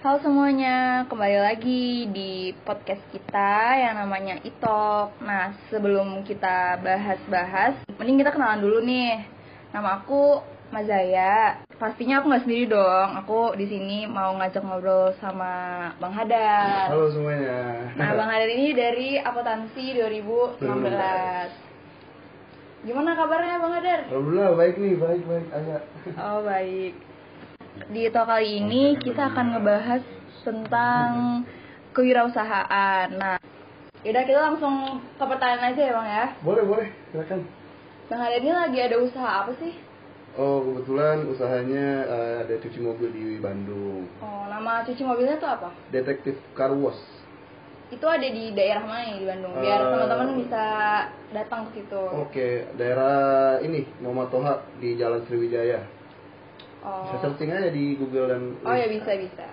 Halo semuanya, kembali lagi di podcast kita yang namanya Itok. Nah, sebelum kita bahas-bahas, mending kita kenalan dulu nih. Nama aku Mazaya. Pastinya aku nggak sendiri dong. Aku di sini mau ngajak ngobrol sama Bang Hadar. Halo semuanya. Nah, Bang Hadar ini dari Apotansi 2016. Gimana kabarnya Bang Hadar? Alhamdulillah baik nih, baik baik agak. Oh baik. Di talk kali ini kita akan ngebahas tentang kewirausahaan. Nah, yaudah kita langsung ke pertanyaan aja ya bang ya. Boleh boleh, silakan. Bang Hadar ini lagi ada usaha apa sih? Oh kebetulan usahanya eh, ada cuci mobil di Bandung. Oh, nama cuci mobilnya tuh apa? Detektif Car Wash. Itu ada di daerah mana nih di Bandung? Biar Eh. teman-teman bisa datang ke situ. Oke, daerah ini Muhammad Toha di Jalan Sriwijaya. Oh. Bisa searching aja di Google dan. Oh ya bisa bisa.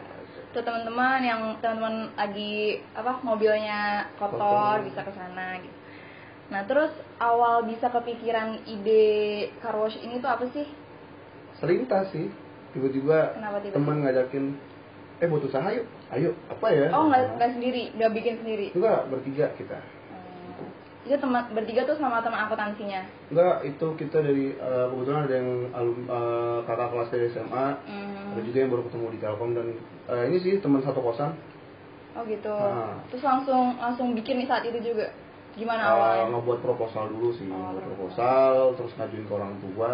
Tuh teman-teman yang teman-teman lagi apa mobilnya kotor, Kotor. bisa ke sana gitu. Nah, terus awal bisa kepikiran ide car wash ini tuh apa sih? Selintas sih, tiba-tiba teman ngajakin, eh buat usaha yuk, ayo apa ya? Oh, nggak nggak sendiri, nggak bikin sendiri. Enggak, bertiga kita. Itu teman bertiga tuh sama teman akuntansinya. Enggak, itu kita dari eh, kebetulan ada yang alum eh, kakak kelas dari SMA, Hmm. ada juga yang baru ketemu di Telkom dan eh, ini sih teman satu kosan. Oh gitu. Ah. Terus langsung langsung bikin nih saat itu juga. Gimana Eh, awalnya? ngebuat proposal dulu sih, Oh, ngebuat proposal. proposal, terus ngajuin ke orang tua,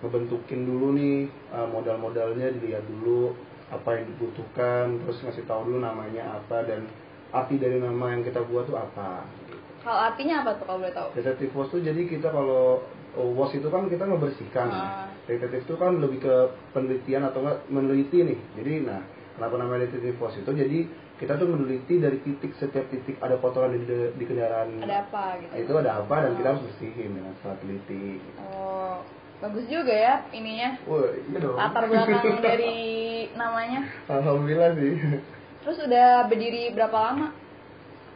ngebentukin dulu nih eh, modal-modalnya dilihat dulu apa yang dibutuhkan, terus ngasih tahu dulu namanya apa dan arti dari nama yang kita buat tuh apa. Kalau artinya apa tuh kalau boleh tahu? Detektif wash tuh jadi kita kalau oh, wash itu kan kita ngebersihkan. Ah. Detektif itu kan lebih ke penelitian atau enggak meneliti nih. Jadi nah, kenapa namanya detektif wash itu? Jadi kita tuh meneliti dari titik setiap titik ada kotoran di, di kendaraan. Ada apa gitu? Itu ada apa dan kita Ah. harus bersihin dengan setelah teliti. Oh, bagus juga ya ininya. Wah, iya dong. Latar belakang dari namanya. Alhamdulillah sih. Terus udah berdiri berapa lama?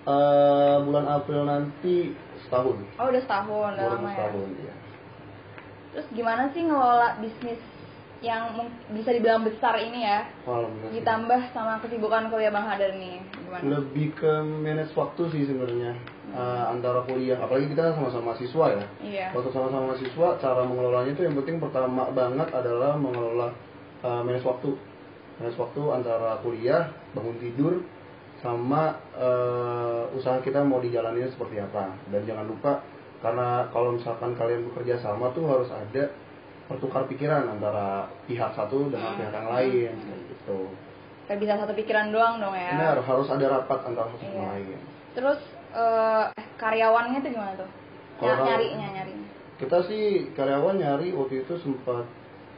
Eh, bulan April nanti setahun. Oh, udah setahun, udah lama ya. setahun, iya. Terus gimana sih ngelola bisnis yang bisa dibilang besar ini ya? Alhamdulillah. Ditambah sama kesibukan kuliah Bang Hadar nih. Gimana? lebih ke manage waktu sih sebenarnya Eh, antara kuliah apalagi kita sama-sama mahasiswa ya Iya. waktu sama-sama mahasiswa cara mengelolanya itu yang penting pertama banget adalah mengelola eh, manage waktu manage waktu antara kuliah bangun tidur sama eh, usaha kita mau dijalaninnya seperti apa dan jangan lupa karena kalau misalkan kalian bekerja sama tuh harus ada pertukar pikiran antara pihak satu dengan Hmm. pihak yang lain kayak gitu Gak bisa satu pikiran doang dong ya. benar harus ada rapat antara satu sama Iya. lain Terus eh, karyawannya tuh gimana tuh? Kalau- Ny- nyarinya, nyarinya. kita sih karyawan nyari waktu itu sempat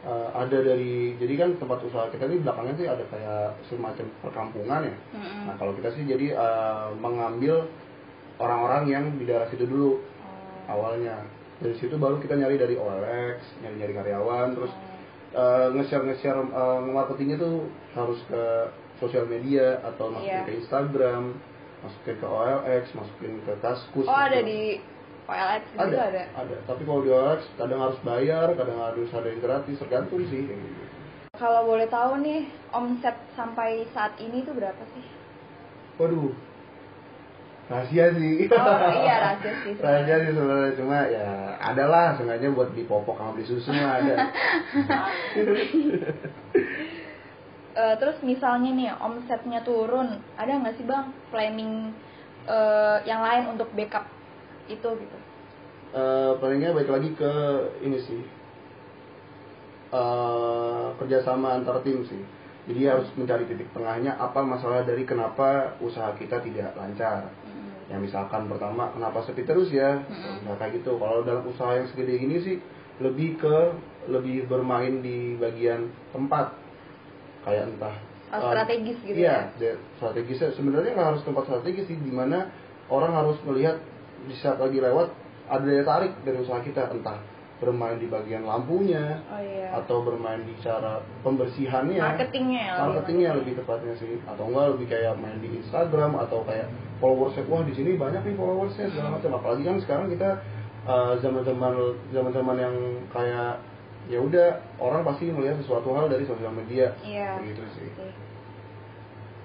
uh, ada dari jadi kan tempat usaha kita ini belakangnya sih ada kayak semacam perkampungan ya Mm-mm. nah kalau kita sih jadi uh, mengambil orang-orang yang di daerah situ dulu Oh. awalnya dari situ baru kita nyari dari OLX nyari nyari karyawan terus Oh. uh, nge-share nge-share uh, marketingnya tuh harus ke sosial media atau masukin Iya. ke Instagram masukin ke OLX masukin ke Kaskus Oh, ada di OLX ada, ada. ada. Tapi kalau di OLX kadang harus bayar, kadang harus ada yang gratis, tergantung sih. Kalau boleh tahu nih, omset sampai saat ini tuh berapa sih? Waduh, rahasia sih. Oh, iya, rahasia sih rahasia sih sebenarnya cuma ya adalah sengaja buat beli popok sama beli susu mah ada. Eh, terus misalnya nih, omsetnya turun, ada nggak sih bang planning eh, yang lain untuk backup itu gitu? Eh, palingnya baik lagi ke ini sih eh kerjasama antar tim sih. Jadi harus mencari titik tengahnya apa masalah dari kenapa usaha kita tidak lancar. Hmm. ya misalkan pertama kenapa sepi terus ya Mm-mm. nah, kayak gitu kalau dalam usaha yang segede gini sih lebih ke lebih bermain di bagian tempat kayak entah Oh, eh, strategis gitu iya de- strategisnya sebenarnya nggak harus tempat strategis sih di mana orang harus melihat di saat lagi lewat ada daya tarik dari usaha kita entah bermain di bagian lampunya Oh iya. atau bermain di cara pembersihannya Marketingnya ya. marketingnya lebih tepatnya sih atau enggak lebih kayak main di Instagram atau kayak followersnya wah di sini banyak nih followersnya segala macam apalagi kan sekarang kita eh, zaman-zaman zaman-zaman yang kayak ya udah orang pasti melihat sesuatu hal dari sosial media Iya. begitu sih Oke.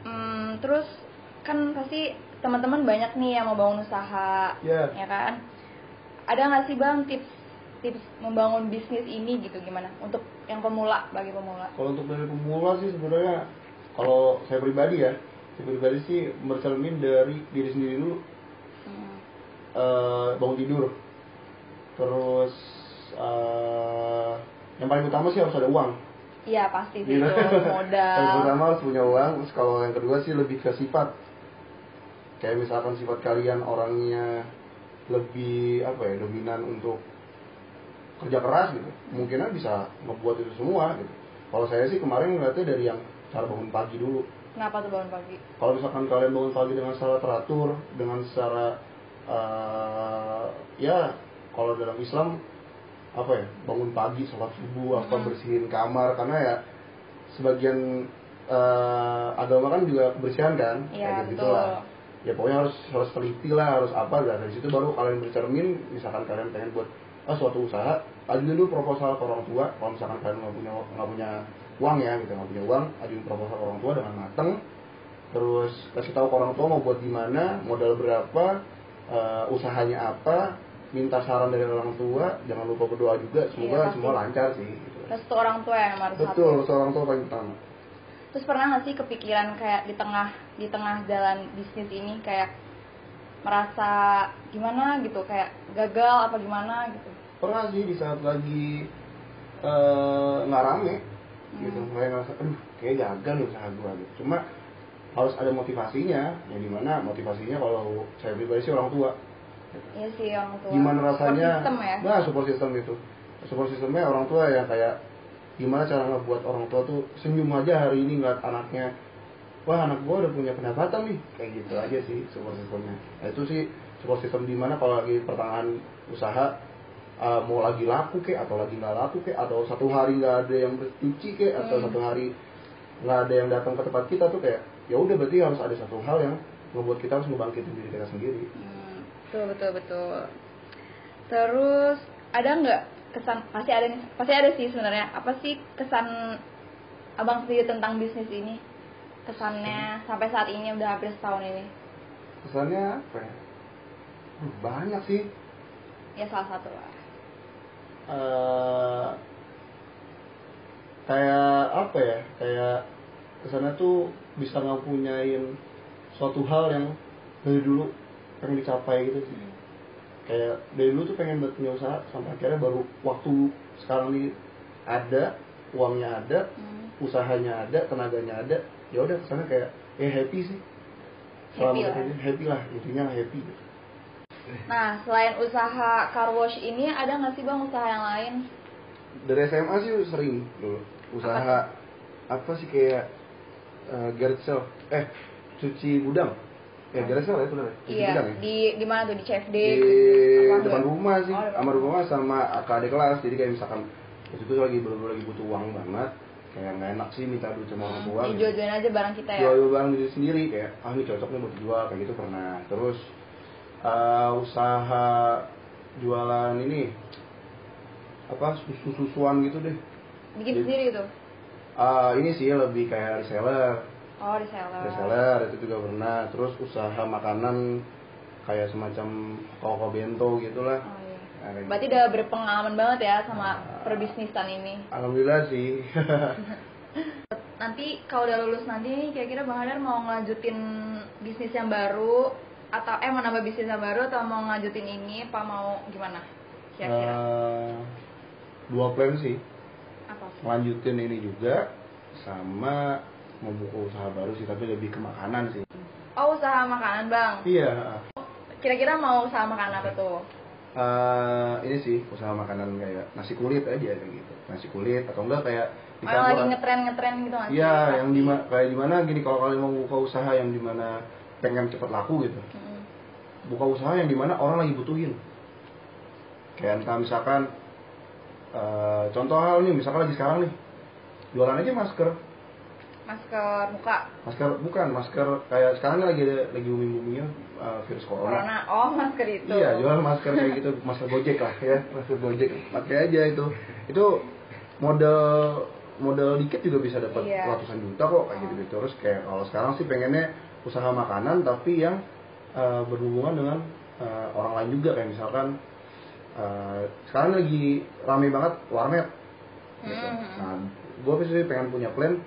Hmm, terus kan pasti teman-teman banyak nih yang mau bangun usaha, Iya. ya kan? Ada nggak sih bang tips tips membangun bisnis ini gitu gimana untuk yang pemula bagi pemula? Kalau untuk dari pemula sih sebenarnya kalau saya pribadi ya, saya pribadi sih bercermin dari diri sendiri dulu. Hmm. Eh, bangun tidur, terus eh, yang paling utama sih harus ada uang. Iya pasti sih Gitu. itu Yang modal. pertama harus punya uang, terus kalau yang kedua sih lebih ke sifat. Kayak misalkan sifat kalian orangnya lebih apa ya dominan untuk kerja keras gitu, kemungkinan bisa ngebuat itu semua gitu. Kalau saya sih kemarin ngeliatnya dari yang cara bangun pagi dulu. Kenapa tuh bangun pagi? Kalau misalkan kalian bangun pagi dengan secara teratur, dengan secara eh, ya kalau dalam Islam apa ya bangun pagi sholat subuh apa Mhm. bersihin kamar karena ya sebagian eh, agama kan juga kebersihan kan Iya, kayak gitu lah ya pokoknya harus harus teliti lah harus apa dan dari situ baru kalian bercermin misalkan kalian pengen buat ah, suatu usaha ajuin dulu proposal ke orang tua kalau misalkan kalian nggak punya nggak punya uang ya gitu nggak punya uang ajuin proposal ke orang tua dengan mateng terus kasih tahu ke orang tua mau buat gimana modal berapa eh, usahanya apa minta saran dari orang tua jangan lupa berdoa juga semoga Iya, semua lancar sih gitu. Terus tuh orang tua yang nomor betul satu. seorang tua paling utama Terus pernah nggak sih kepikiran kayak di tengah di tengah jalan bisnis ini kayak merasa gimana gitu kayak gagal apa gimana gitu? pernah sih di saat lagi eh, nggak rame gitu Hmm. kayak ngerasa aduh kayak gagal nih usaha gua gitu cuma harus ada motivasinya yang di mana motivasinya kalau saya pribadi sih orang tua Iya sih orang tua. gimana Support rasanya system ya. nah support system itu support systemnya orang tua ya kayak gimana cara ngebuat orang tua tuh senyum aja hari ini ngeliat anaknya wah anak gua udah punya pendapatan nih kayak gitu aja sih support systemnya nah, itu sih support system di mana kalau lagi pertengahan usaha uh, mau lagi laku kek atau lagi nggak laku kek atau satu hari nggak ada yang bercuci kek atau Hmm. satu hari nggak ada yang datang ke tempat kita tuh kayak ya udah berarti harus ada satu hal yang ngebuat kita harus ngebangkitin diri kita sendiri Hmm, betul betul betul. Terus ada nggak kesan pasti ada nih pasti ada sih sebenarnya. Apa sih kesan abang sendiri tentang bisnis ini? Kesannya sampai saat ini udah hampir setahun ini. Kesannya apa ya? Hmm, banyak sih. Ya salah satu lah. Eh kayak apa ya? Kayak ke sana tuh bisa ngepunyain suatu hal yang dari dulu pengen dicapai gitu sih kayak dari dulu tuh pengen buat punya usaha sampai akhirnya baru waktu sekarang ini ada uangnya ada Hmm. usahanya ada tenaganya ada ya udah ke sana kayak ya happy sih Happy Selama lah. ini happy lah intinya happy Nah, selain usaha car wash ini, ada nggak sih bang usaha yang lain? dari SMA sih sering dulu usaha apa, sih kayak uh, garage sale eh cuci gudang ya garage sale ya benar ya? iya, ya di di mana tuh di CFD? di Apa depan enggak? rumah sih Oh, sama rumah sama adik kelas jadi kayak misalkan waktu itu lagi bener-bener lagi butuh uang banget kayak nggak enak sih minta duit sama orang tua Hmm, gitu. dijual-jualin aja barang kita ya. jual barang diri sendiri kayak ah ini cocoknya buat dijual kayak gitu pernah terus uh, usaha jualan ini apa susu susuan gitu deh Bikin Jadi- sendiri itu. Ah, ini sih lebih kayak reseller Oh, di seller. reseller itu juga pernah terus usaha makanan kayak semacam koko bento gitulah Oh, iya. Nah, Berarti gitu. udah berpengalaman banget ya sama Ah. perbisnisan ini. alhamdulillah sih Nanti kalau udah lulus nanti nih, kira-kira Bang Hadar mau ngelanjutin bisnis yang baru atau eh mau nambah bisnis yang baru atau mau ngelanjutin ini apa mau gimana? Kira-kira Eh, dua plan sih apa? lanjutin ini juga sama membuka usaha baru sih tapi lebih ke makanan sih Oh, usaha makanan, Bang. iya Kira-kira mau usaha makanan apa tuh? Eh, ini sih usaha makanan kayak nasi kulit aja kayak gitu nasi kulit atau enggak kayak di Orang lagi campuran- ngetren-ngetren gitu nggak sih? Iya, yang di kayak gimana gini kalau kalian mau buka usaha yang di mana pengen cepet laku gitu, Mm. buka usaha yang di mana orang lagi butuhin. Kayak entah misalkan eh, contoh hal nih, misalkan lagi sekarang nih jualan aja masker, Masker muka masker bukan masker kayak sekarang lagi lagi booming boomingnya virus corona. corona. Oh, masker itu. Iya, jual masker kayak gitu, masker Gojek lah ya, masker Gojek. Pakai aja itu. Itu model modal dikit juga bisa dapat Iya. ratusan juta kok kayak gitu gitu terus kayak kalau sekarang sih pengennya usaha makanan tapi yang eh, berhubungan dengan eh, orang lain juga kayak misalkan eh, sekarang lagi rame banget warnet gitu. Hmm. nah gue sih pengen punya plan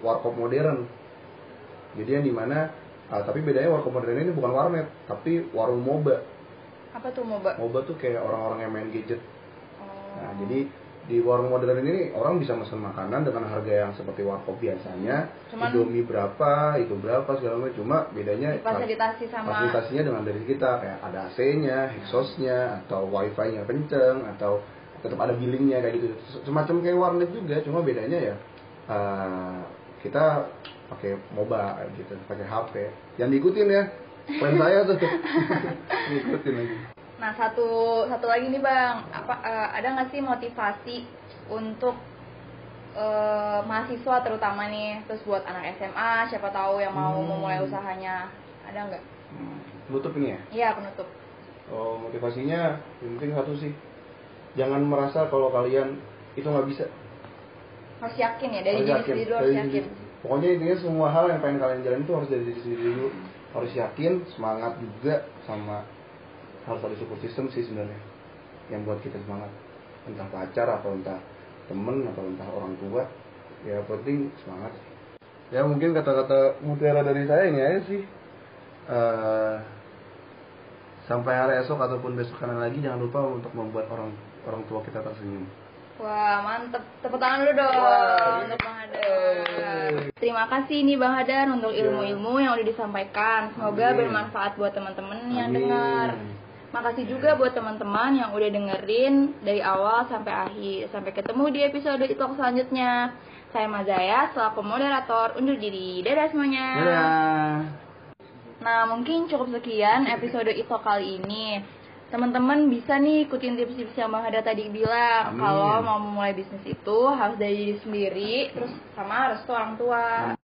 warkop modern jadi yang di mana eh, tapi bedanya warkop modern ini bukan warnet tapi warung moba Apa tuh moba? moba tuh kayak orang-orang yang main gadget Oh. Nah, jadi di warung modern ini orang bisa pesan makanan dengan harga yang seperti warkop biasanya. Cuman- Indomie berapa, itu berapa segala macam. Cuma bedanya Difasilitasi sama fasilitasinya dengan dari kita kayak ada AC-nya, exhaust-nya, atau wifi-nya kenceng, atau tetap ada billingnya kayak gitu. Semacam kayak warnet juga, cuma bedanya ya eh, kita pakai MOBA gitu, pakai HP. Yang diikutin ya, plan saya tuh. Diikutin lagi. Nah satu satu lagi nih bang, apa eh, ada nggak sih motivasi untuk eh, mahasiswa terutama nih, terus buat anak SMA, siapa tahu yang mau Hmm. memulai usahanya, ada nggak? Hmm, Tutup ini ya. Iya penutup. Oh, motivasinya yang penting satu sih. Jangan merasa kalau kalian itu nggak bisa. Harus yakin ya dari Harus diri yakin. sendiri dulu harus yakin. diri- Pokoknya intinya semua hal yang pengen kalian jalan itu harus dari diri sendiri dulu. Harus yakin, semangat juga sama harus ada support system sih sebenarnya yang buat kita semangat. Entah pacar atau entah temen atau entah orang tua. Ya penting semangat. Ya mungkin kata-kata mutiara dari saya ini aja sih. Eh, sampai hari esok ataupun besok kanan lagi jangan lupa untuk membuat orang orang tua kita tersenyum. Wah mantep, tepuk tangan dulu dong Wah. untuk Bang Hadar. Terima kasih nih Bang Hadar untuk Ya. ilmu-ilmu yang udah disampaikan. Semoga Amin. bermanfaat buat teman-teman yang Amin. dengar. Makasih juga buat teman-teman yang udah dengerin dari awal sampai akhir. Sampai ketemu di episode itu selanjutnya. Saya Mazaya, selaku moderator, undur diri. Dadah semuanya. Dadah. Nah, mungkin cukup sekian episode itu kali ini. Teman-teman bisa nih ikutin tips-tips yang Bang Hada tadi bilang. Amin. Kalau mau memulai bisnis itu harus dari diri sendiri, terus sama restu orang tua.